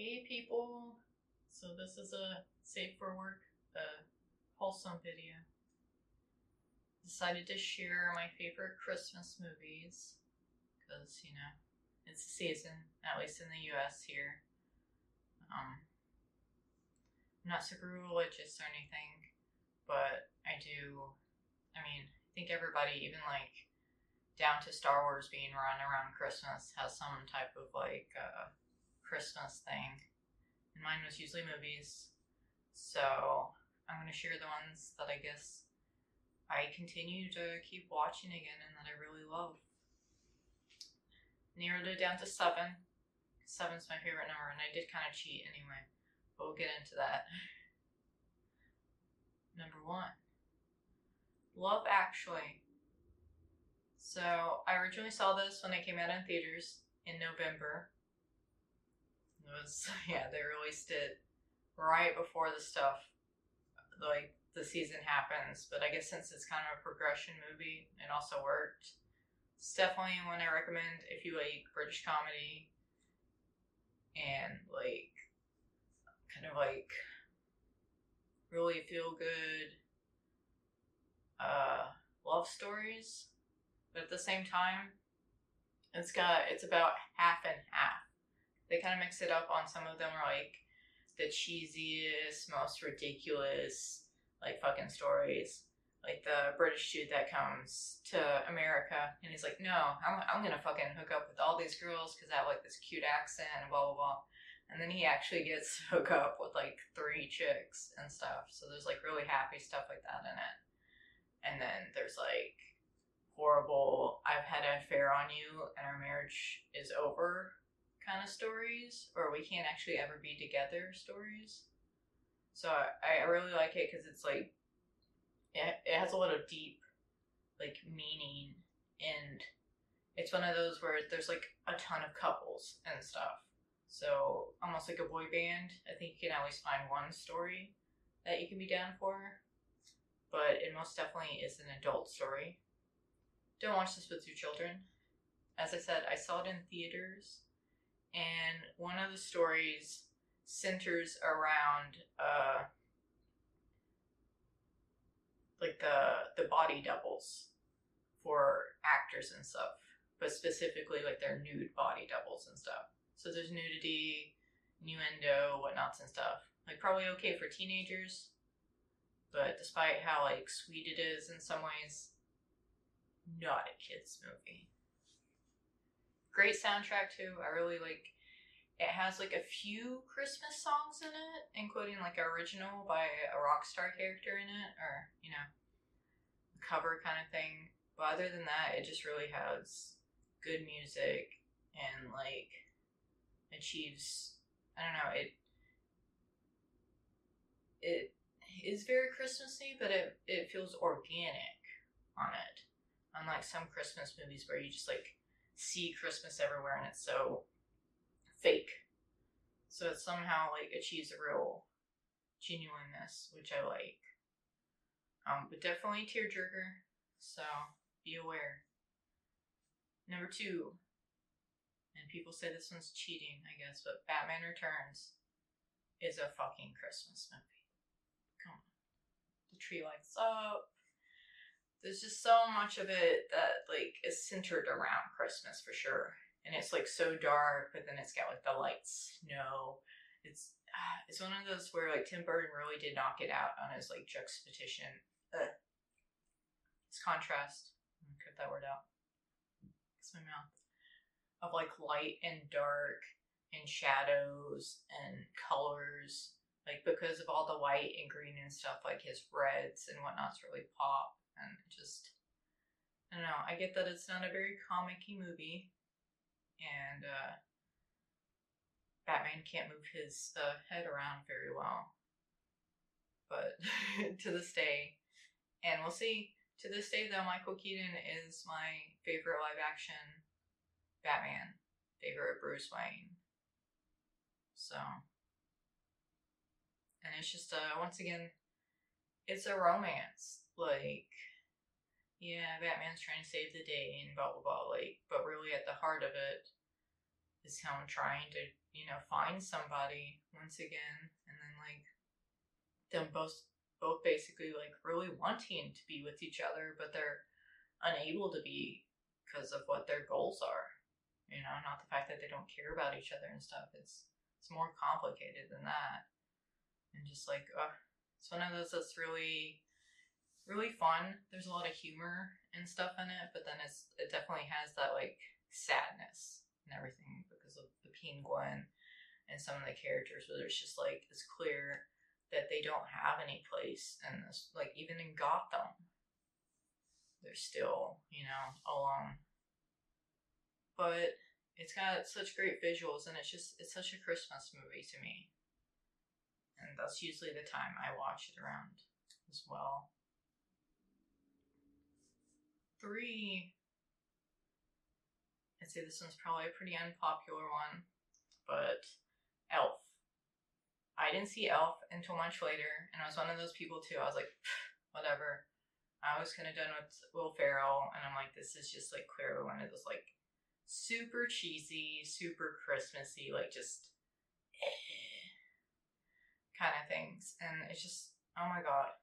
Hey people! So this is a safe for work, uh, wholesome video. Decided to share my favorite Christmas movies because you know it's the season, at least in the U.S. here. Um, I'm not super religious or anything, but I do. I mean, I think everybody, even like down to Star Wars being run around Christmas, has some type of like uh, Christmas thing. And mine was usually movies. So I'm going to share the ones that I guess I continue to keep watching again and that I really love. Narrowed it down to seven. Seven's my favorite number, and I did kind of cheat anyway. But we'll get into that. Number one Love Actually. So I originally saw this when it came out in theaters in November it was yeah, they released it right before the stuff like the season happens. But I guess since it's kind of a progression movie, it also worked. It's definitely one I recommend if you like British comedy and like kind of like really feel good uh love stories. But at the same time, it's got it's about half and half they kind of mix it up on some of them are like the cheesiest, most ridiculous, like fucking stories. Like the British dude that comes to America and he's like, no, I'm, I'm gonna fucking hook up with all these girls because I have like this cute accent and blah blah blah. And then he actually gets to hook up with like three chicks and stuff. So there's like really happy stuff like that in it. And then there's like horrible, I've had an affair on you and our marriage is over kind of stories, or we can't actually ever be together stories. So I, I really like it because it's like it, it has a lot of deep like meaning and it's one of those where there's like a ton of couples and stuff. So almost like a boy band. I think you can always find one story that you can be down for. But it most definitely is an adult story. Don't watch this with your children. As I said, I saw it in theaters and one of the stories centers around uh, like the the body doubles for actors and stuff, but specifically like their nude body doubles and stuff. So there's nudity, innuendo, whatnots and stuff. Like probably okay for teenagers, but despite how like sweet it is in some ways, not a kids movie great soundtrack too. I really like. It has like a few Christmas songs in it, including like original by a rock star character in it, or you know, cover kind of thing. But other than that, it just really has good music and like achieves. I don't know. It it is very Christmassy, but it it feels organic on it. Unlike some Christmas movies where you just like see Christmas everywhere and it's so fake. So it somehow like achieves a real genuineness, which I like. Um, but definitely tearjerker, so be aware. Number two, and people say this one's cheating, I guess, but Batman Returns is a fucking Christmas movie. Come on. The tree lights up, there's just so much of it that like is centered around Christmas for sure. And it's like so dark, but then it's got like the light snow. It's uh, it's one of those where like Tim Burton really did knock it out on his like juxtaposition. It's contrast. Cut that word out. It's my mouth. Of like light and dark and shadows and colors. Like because of all the white and green and stuff, like his reds and whatnot's really pop and just I don't know. I get that it's not a very comic-y movie, and uh, Batman can't move his uh, head around very well. But to this day, and we'll see. To this day, though, Michael Keaton is my favorite live-action Batman, favorite Bruce Wayne. So, and it's just uh, once again, it's a romance. Like yeah, Batman's trying to save the day and blah blah blah. Like, but really at the heart of it, is him trying to, you know, find somebody once again, and then like them both both basically like really wanting to be with each other, but they're unable to be because of what their goals are. You know, not the fact that they don't care about each other and stuff. It's it's more complicated than that. And just like, uh, it's one of those that's really really fun. There's a lot of humor and stuff in it, but then it's it definitely has that like sadness and everything because of the penguin and some of the characters where it's just like it's clear that they don't have any place in this like even in Gotham they're still, you know, alone. But it's got such great visuals and it's just it's such a Christmas movie to me. And that's usually the time I watch it around as well three. I'd say this one's probably a pretty unpopular one, but Elf. I didn't see Elf until much later, and I was one of those people too. I was like, whatever. I was kind of done with Will Ferrell, and I'm like, this is just like clearly one of those like super cheesy, super Christmassy, like just eh, kind of things. And it's just, oh my god,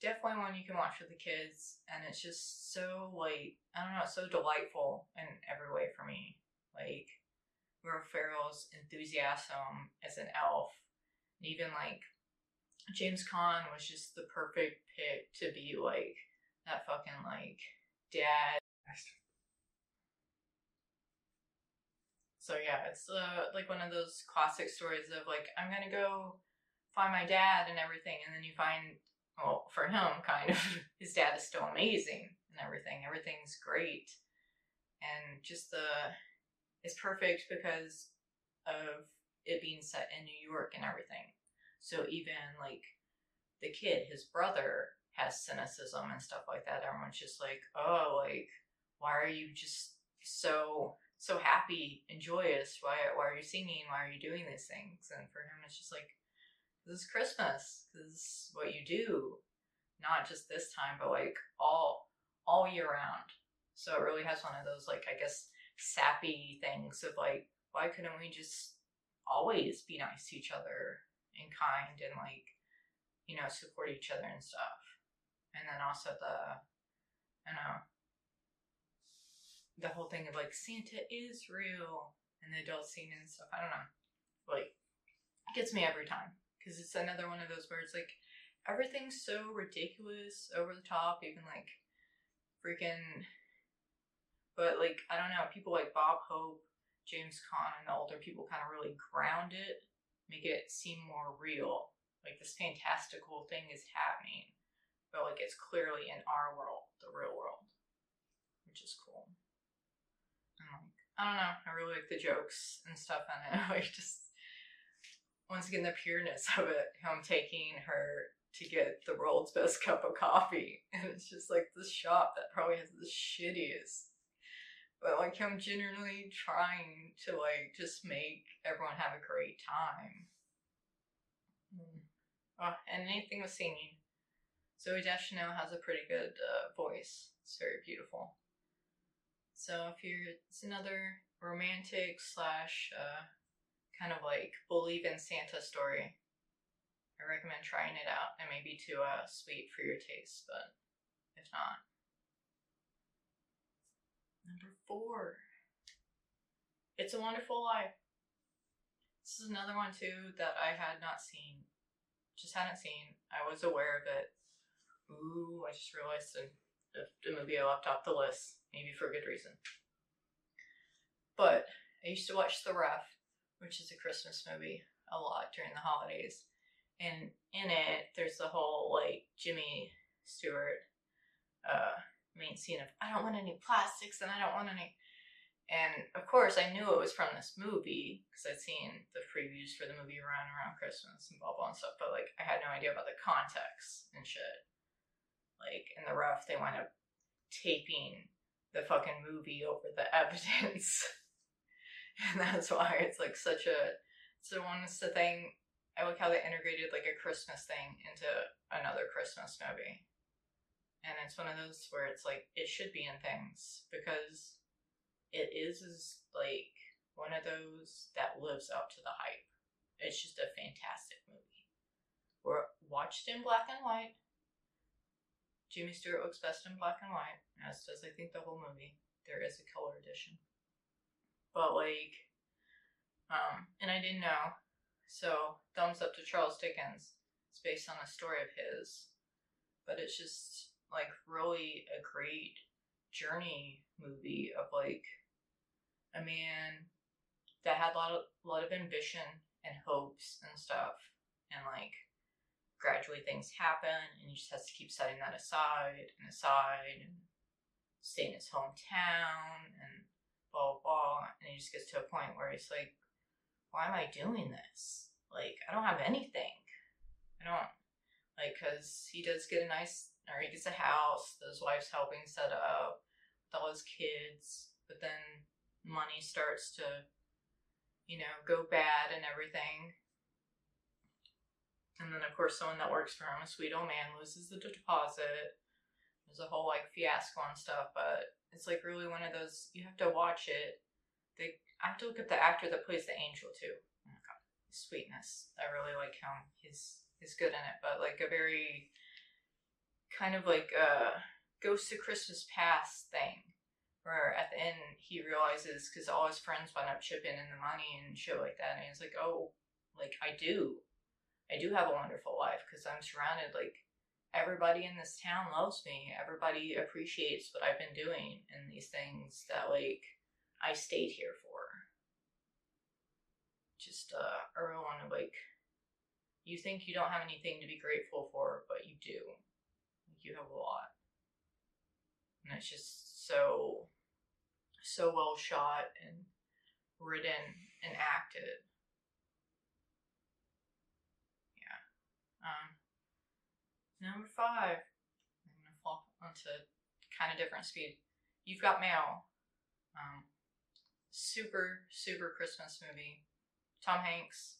definitely one you can watch with the kids, and it's just so like I don't know, it's so delightful in every way for me. Like Will Ferrell's enthusiasm as an elf, and even like James Caan was just the perfect pick to be like that fucking like dad. So yeah, it's uh, like one of those classic stories of like I'm gonna go find my dad and everything, and then you find well, for him, kind of, his dad is still amazing and everything. Everything's great. And just the, it's perfect because of it being set in New York and everything. So even like the kid, his brother has cynicism and stuff like that. Everyone's just like, oh, like, why are you just so so happy and joyous? Why why are you singing? Why are you doing these things? And for him, it's just like this is Christmas. This is what you do, not just this time, but like all all year round. So it really has one of those like I guess sappy things of like why couldn't we just always be nice to each other and kind and like you know support each other and stuff. And then also the I don't know the whole thing of like Santa is real and the adult scene and stuff. I don't know, like gets me every time because it's another one of those where it's like everything's so ridiculous, over the top, even like freaking. But like I don't know, people like Bob Hope, James Caan, and the older people kind of really ground it, make it seem more real. Like this fantastical thing is happening, but like it's clearly in our world, the real world, which is cool. And like I don't know, I really like the jokes and stuff in it. like just once again the pureness of it him taking her to get the world's best cup of coffee. And it's just like this shop that probably has the shittiest. But like him genuinely trying to like just make everyone have a great time. Mm. oh, and anything with singing Zooey Deschanel has a pretty good uh, voice. It's very beautiful. So if you're it's another romantic slash uh, kind of like believe in Santa story. I recommend trying it out. It may be too uh, sweet for your taste, but if not. Number four. It's a Wonderful Life. This is another one too that I had not seen. Just hadn't seen. I was aware of it. Ooh, I just realized the, the movie I left off the list. Maybe for a good reason. But I used to watch The Ref which is a Christmas movie, a lot during the holidays. And in it, there's the whole like Jimmy Stewart uh, main scene of I don't want any plastics and I don't want any. And of course, I knew it was from this movie because I'd seen the previews for the movie around around Christmas and blah blah and stuff. But like, I had no idea about the context and shit. Like in the Ref, they wind up taping the fucking movie over the evidence. And that's why it's like such a so one is the thing I like how they integrated like a Christmas thing into another Christmas movie. And it's one of those where it's like it should be in things because it is is like one of those that lives up to the hype. It's just a fantastic movie. We're watched in black and white. Jimmy Stewart looks best in black and white, as does I think the whole movie. There is a color edition. But like um and I didn't know. So thumbs up to Charles Dickens. It's based on a story of his. But it's just like really a great journey movie of like a man that had a lot of a lot of ambition and hopes and stuff and like gradually things happen and he just has to keep setting that aside and aside and stay in his hometown and blah blah and he just gets to a point where he's like why am i doing this? Like i don't have anything. I don't like because he does get a nice or he gets a house his wife's helping set up with all his kids but then money starts to you know go bad and everything. And then, of course, someone that works for him, a sweet old man, loses the deposit. There's a whole like fiasco and stuff, but it's like really one of those you have to watch it. They I have to look at the actor that plays the angel too. Oh sweetness. I really like him. He's he's good in it, but like a very kind of like a ghost to Christmas past thing. Where at the end he realizes because all his friends wind up chipping in the money and shit like that, and he's like, "Oh, like I do, I do have a wonderful life because I'm surrounded like everybody in this town loves me. Everybody appreciates what I've been doing and these things that like I stayed here for. Just uh, a real one of like you think you don't have anything to be grateful for, but you do. You have a lot. And it's just so so well shot and written and acted Yeah. Um, number five, I'm gonna fall onto kind of different speed. You've got mail. Um, super super Christmas movie. Tom Hanks,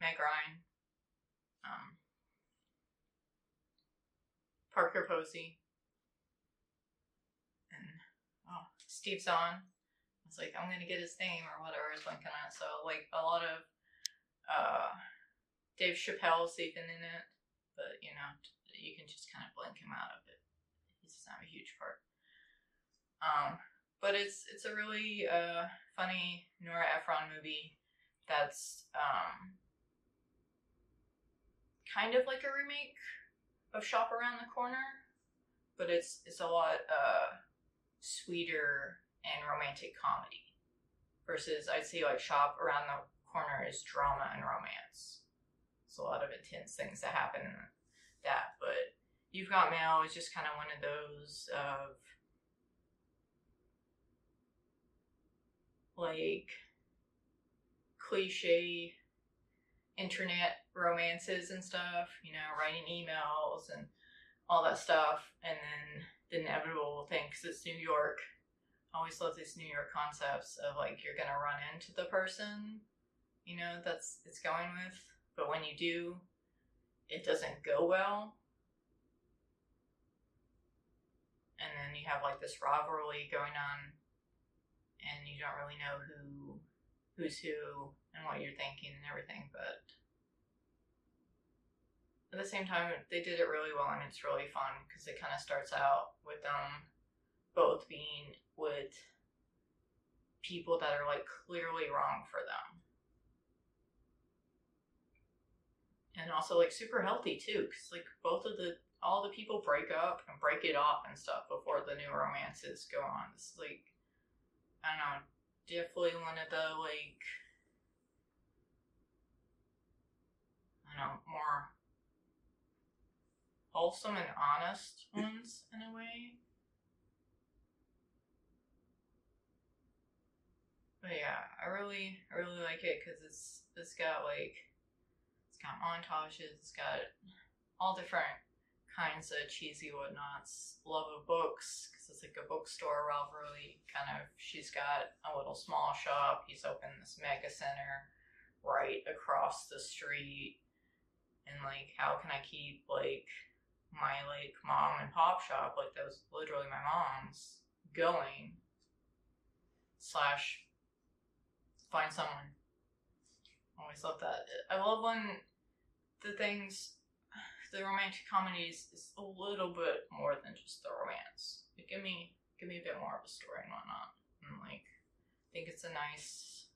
Meg Ryan, um, Parker Posey, and oh Steve Zahn. I was like, I'm gonna get his name or whatever I was blinking on it. So like a lot of uh Dave Chappelle's even in it, but you know, you can just kind of blink him out of it. He's not a huge part. Um, but it's it's a really uh, funny Nora Ephron movie that's um, kind of like a remake of Shop Around the Corner, but it's it's a lot uh, sweeter and romantic comedy versus I'd say like Shop Around the Corner is drama and romance a lot of intense things that happen in that. But You've Got Mail is just kind of one of those of like cliche internet romances and stuff, you know, writing emails and all that stuff, and then the inevitable thing because it's New York. I always love these New York concepts of like you're gonna run into the person, you know, that's it's going with but when you do, it doesn't go well. And then you have like this rivalry going on, and you don't really know who who's who and what you're thinking and everything. But at the same time, they did it really well, and it's really fun because it kind of starts out with them both being with people that are like clearly wrong for them and also like super healthy too because like both of the all the people break up and break it off and stuff before the new romances go on. This is like i don't know definitely one of the like i don't know more wholesome and honest ones in a way. But yeah i really i really like it because it's it's got like got montages, it's got all different kinds of cheesy whatnots. Love of books, because it's like a bookstore rivalry. Kind of, she's got a little small shop. He's opened this mega center right across the street. And like, how can I keep like my like mom and pop shop, like that was literally my mom's, going? Slash find someone. Always love that. I love when the things, the romantic comedies is a little bit more than just the romance. Give me, give me a bit more of a story and whatnot. And like, I think it's a nice,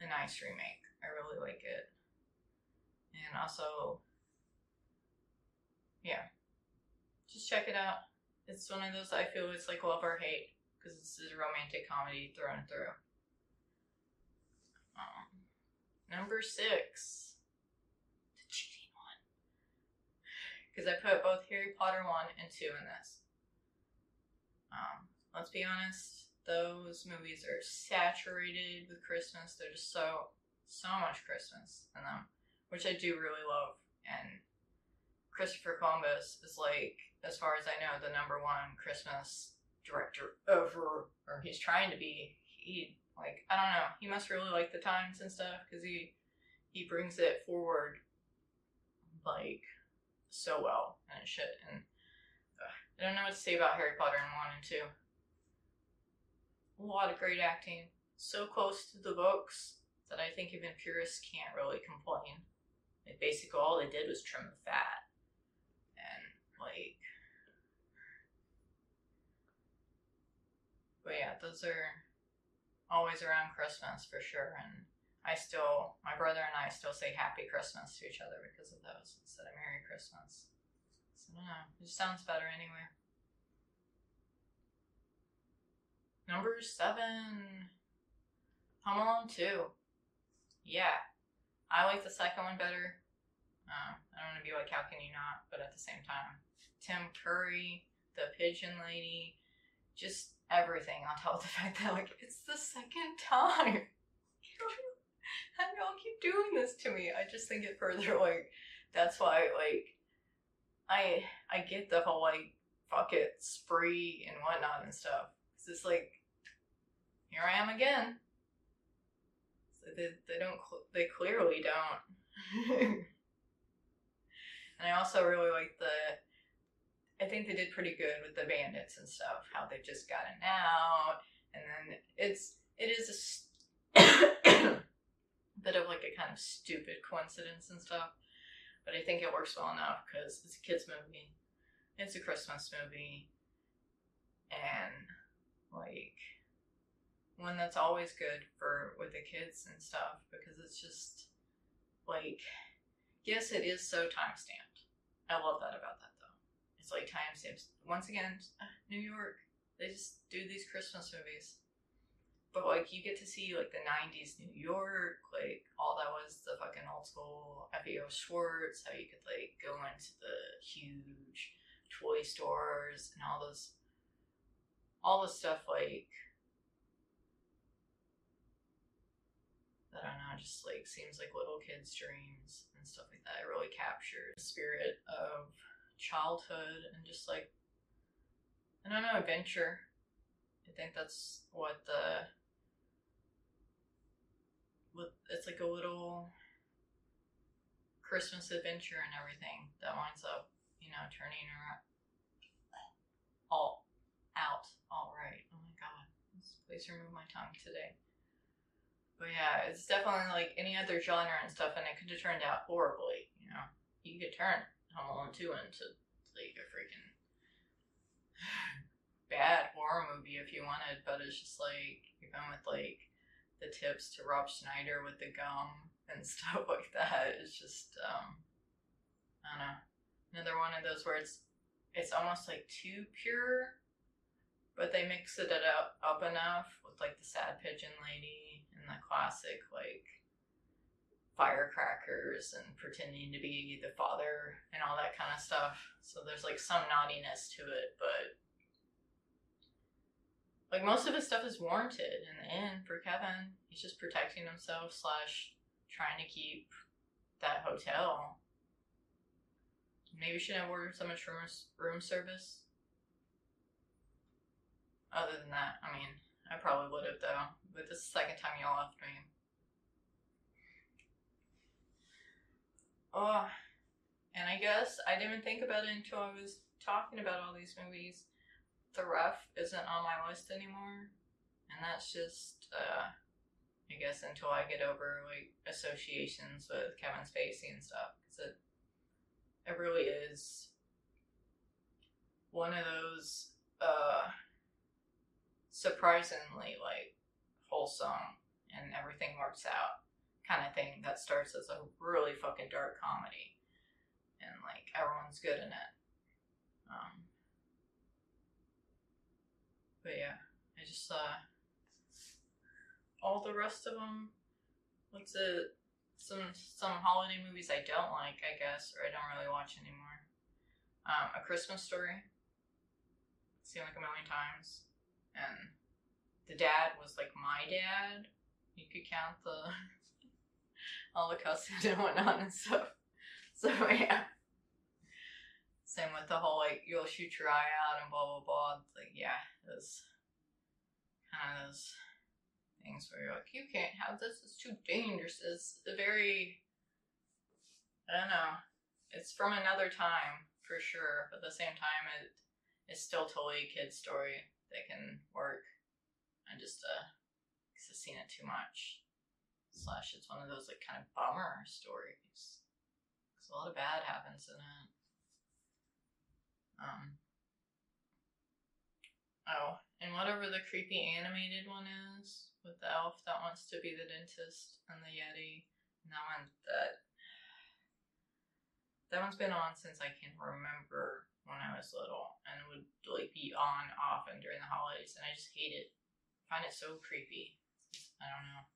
a nice remake. I really like it. And also, yeah, just check it out. It's one of those I feel it's like love or hate because this is a romantic comedy through and through. Um, number six, the cheating one, because I put both Harry Potter one and two in this. Um, let's be honest, those movies are saturated with Christmas. They're just so so much Christmas in them, which I do really love. And Christopher Columbus is like, as far as I know, the number one Christmas director ever, or he's trying to be. He like I don't know. He must really like the times and stuff because he he brings it forward like so well and shit. And uh, I don't know what to say about Harry Potter and one and two. A lot of great acting, so close to the books that I think even purists can't really complain. Like basically all they did was trim the fat. And like But yeah, those are always around Christmas for sure and I still my brother and I still say happy Christmas to each other because of those instead of Merry Christmas. So I don't know. It just sounds better anyway. Number seven. Home Alone 2. Yeah. I like the second one better. Uh, I don't want to be like, how can you not? But at the same time, Tim Curry, the Pigeon Lady, just everything on top of the fact that, like, it's the second time. How do y'all keep doing this to me? I just think it further, like, that's why, like, I I get the whole, like, fuck it, spree and whatnot and stuff. It's just like, here I am again. So they, they don't, they clearly don't. and I also really like the, I think they did pretty good with the bandits and stuff, how they've just gotten out. And then it's, it is a bit of like a kind of stupid coincidence and stuff. But I think it works well enough because it's a kid's movie. It's a Christmas movie. And like one that's always good for with the kids and stuff because it's just like yes it is so time stamped i love that about that though it's like time stamps once again new york they just do these christmas movies but like you get to see like the 90s new york like all that was the fucking old school fao schwarz how you could like go into the huge toy stores and all those all the stuff like I don't know, just like seems like little kids' dreams and stuff like that. It really captured the spirit of childhood and just like I don't know, adventure. I think that's what the it's like a little Christmas adventure and everything that winds up, you know, turning around all out all right. Oh my god. Please remove my tongue today. But yeah, it's definitely like any other genre and stuff, and it could have turned out horribly. You know, you could turn Home Alone two into like a freaking bad horror movie if you wanted, but it's just like even with like the tips to Rob Schneider with the gum and stuff like that. It's just um, I don't know, another one of those where it's it's almost like too pure, but they mix it up up enough with like the sad pigeon lady and the classic like firecrackers and pretending to be the father and all that kind of stuff. So there's like some naughtiness to it, but like most of his stuff is warranted in the end for Kevin. He's just protecting himself slash trying to keep that hotel. Maybe should have ordered so much room room service. Other than that, I mean, I probably would have though, but this is the second time y'all left me. Oh, and I guess I didn't think about it until I was talking about all these movies. The Ref isn't on my list anymore, and that's just uh, I guess until I get over like associations with Kevin Spacey and stuff, because it it really is one of those uh surprisingly like wholesome and everything works out kind of thing that starts as a really fucking dark comedy. And like everyone's good in it. Um but yeah i just uh all the rest of them what's it some some holiday movies i don't like i guess or i don't really watch anymore um a christmas story seen like a million times and the dad was like my dad. You could count the all the cussing and whatnot and stuff. So yeah. Same with the whole like you'll shoot your eye out and blah blah blah. Like yeah, those kind of those things where you're like you can't have this. It's too dangerous. It's a very I don't know. It's from another time for sure, but at the same time it it's still totally a kid's story that can work. I just uh, cause I've seen it too much. Slash, it's one of those like kind of bummer stories. Cause a lot of bad happens in it. Um. Oh, and whatever the creepy animated one is with the elf that wants to be the dentist and the yeti, and that one that that one's been on since I can remember when I was little, and would like be on often during the holidays, and I just hate it. I find it so creepy. I don't know.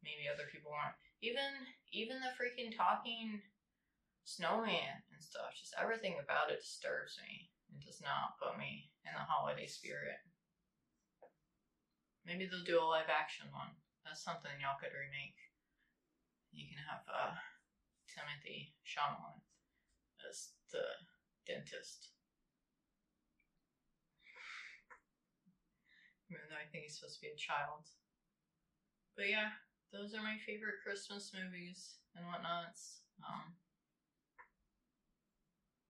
Maybe other people aren't. Even even the freaking talking snowman and stuff. Just everything about it disturbs me. It does not put me in the holiday spirit. Maybe they'll do a live action one. That's something y'all could remake. You can have uh, Timothée Chalamet as the dentist. Even though I think he's supposed to be a child. But yeah, those are my favorite Christmas movies and whatnots. Um,